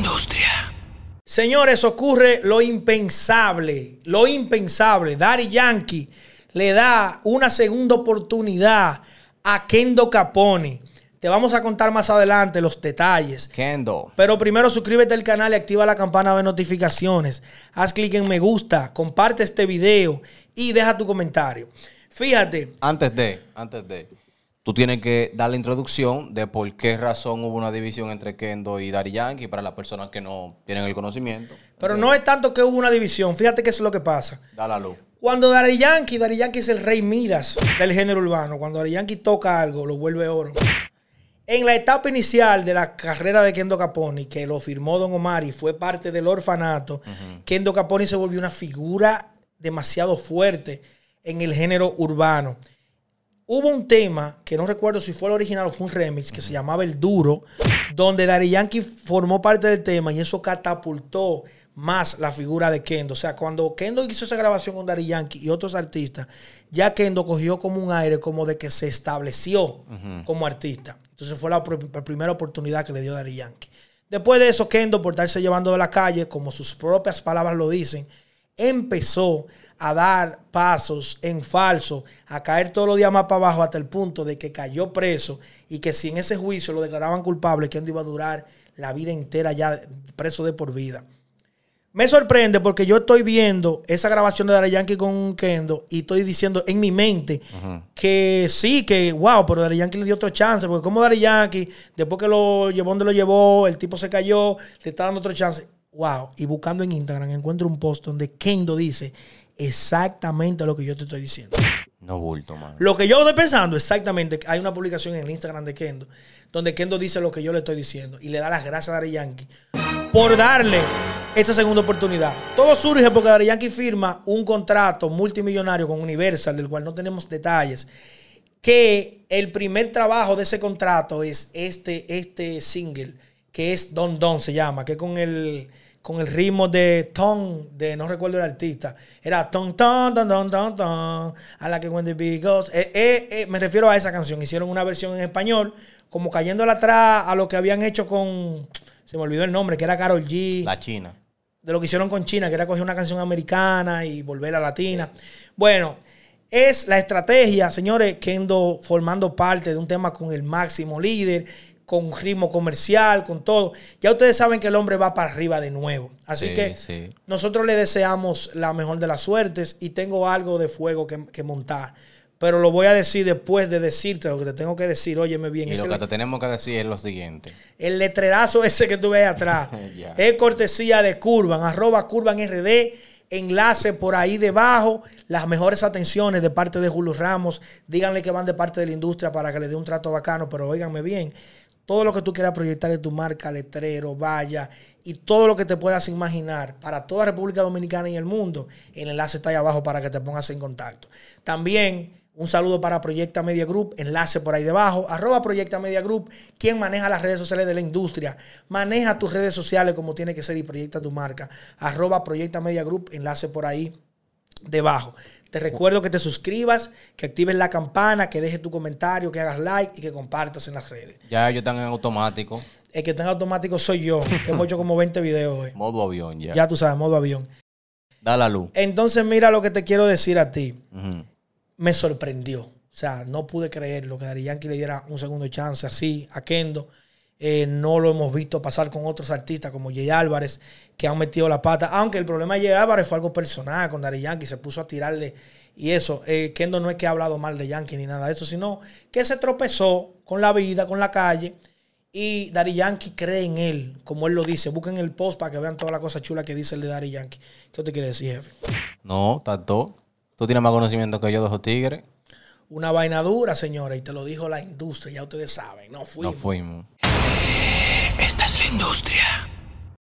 industria. Señores, ocurre lo impensable, lo impensable. Daddy Yankee le da una segunda oportunidad a Kendo Capone. Te vamos a contar más adelante los detalles. Kendo. Pero primero suscríbete al canal y activa la campana de notificaciones. Haz clic en me gusta, comparte este video y deja tu comentario. Fíjate. Antes de, antes de, tú tienes que dar la introducción de por qué razón hubo una división entre Kendo y Daddy Yankee para las personas que no tienen el conocimiento. Pero no es tanto que hubo una división. Fíjate qué es lo que pasa. Da la luz. Cuando Daddy Yankee, Daddy Yankee es el rey Midas del género urbano. Cuando Daddy Yankee toca algo, lo vuelve oro. En la etapa inicial de la carrera de Kendo Caponi, que lo firmó Don Omar y fue parte del orfanato, Kendo Caponi se volvió una figura demasiado fuerte en el género urbano. Hubo un tema, que no recuerdo si fue el original o fue un remix, que se llamaba El Duro, donde Daddy Yankee formó parte del tema y eso catapultó más la figura de Kendo. O sea, cuando Kendo hizo esa grabación con Daddy Yankee y otros artistas, ya Kendo cogió como un aire como de que se estableció como artista. Entonces fue la, pr- la primera oportunidad que le dio Daddy Yankee. Después de eso, Kendo, por estarse llevando de la calle, como sus propias palabras lo dicen, empezó a dar pasos en falso, a caer todos los días más para abajo hasta el punto de que cayó preso y que si en ese juicio lo declaraban culpable, Kendo iba a durar la vida entera ya preso de por vida. Me sorprende porque yo estoy viendo esa grabación de Daddy Yankee con Kendo y estoy diciendo en mi mente que sí, que wow, pero Daddy Yankee le dio otro chance. Porque como Daddy Yankee, después que lo llevó donde lo llevó, el tipo se cayó, le está dando otro chance. Wow. Y buscando en Instagram encuentro un post donde Kendo dice exactamente lo que yo te estoy diciendo. No bulto, man. Lo que yo estoy pensando, exactamente, hay una publicación en el Instagram de Kendo, donde Kendo dice lo que yo le estoy diciendo y le da las gracias a Daddy Yankee por darle esa segunda oportunidad. Todo surge porque Daddy Yankee firma un contrato multimillonario con Universal, del cual no tenemos detalles, que el primer trabajo de ese contrato es este, este single, que es Don Don se llama, que es con el con el ritmo de ton, de no recuerdo el artista. Era ton, ton, ton, ton, ton, ton. A la que when the beat goes. Eh, eh, eh, me refiero a esa canción. Hicieron una versión en español, como cayéndole atrás a lo que habían hecho con. Se me olvidó el nombre, que era Carol G. La China. de lo que hicieron con China, que era coger una canción americana y volverla latina. Bueno, es la estrategia, señores, Kendo formando parte de un tema con el máximo líder, con ritmo comercial, con todo. Ya ustedes saben que el hombre va para arriba de nuevo. Así Sí, que sí. nosotros le deseamos la mejor de las suertes y tengo algo de fuego que, que montar. Pero lo voy a decir después de decirte lo que te tengo que decir. Óyeme bien. Y lo que te tenemos que decir es lo siguiente. el letrerazo ese que tú ves atrás Ya. es cortesía de Curvan, arroba Curvan RD. Enlace por ahí debajo. Las mejores atenciones de parte de Julio Ramos. Díganle que van de parte de la industria para que le dé un trato bacano, pero óiganme bien. Todo lo que tú quieras proyectar de tu marca, letrero, valla y todo lo que te puedas imaginar para toda República Dominicana y el mundo, el enlace está ahí abajo para que te pongas en contacto. También un saludo para Proyecta Media Group, enlace por ahí debajo, arroba Proyecta Media Group, quien maneja las redes sociales de la industria. Maneja tus redes sociales como tiene que ser y proyecta tu marca. Arroba Proyecta Media Group, enlace por ahí debajo. Te recuerdo que te suscribas, que actives la campana, que dejes tu comentario, que hagas like y que compartas en las redes. Ya ellos están en automático. El que tenga automático soy yo, que hemos hecho como 20 videos hoy. Modo avión ya. Ya tú sabes, modo avión. Da la luz. Entonces mira lo que te quiero decir a ti. Me sorprendió. O sea, no pude creer lo que Dari Yankee le diera un segundo chance así a Kendo. Eh, no lo hemos visto pasar con otros artistas como Jay Álvarez, que han metido la pata. Aunque el problema de Jay Álvarez fue algo personal con Dari Yankee, se puso a tirarle y eso. Eh, Kendo no es que ha hablado mal de Yankee ni nada de eso, sino que se tropezó con la vida, con la calle. Y Dari Yankee cree en él, como él lo dice. Busquen el post para que vean toda la cosa chula que dice el de Dari Yankee. ¿Qué te quiere decir, jefe? No, tanto. Tú tienes más conocimiento que yo de esos tigres. Una vaina dura, señora, y te lo dijo la industria, ya ustedes saben, no fuimos. No fuimos. Esta es la industria.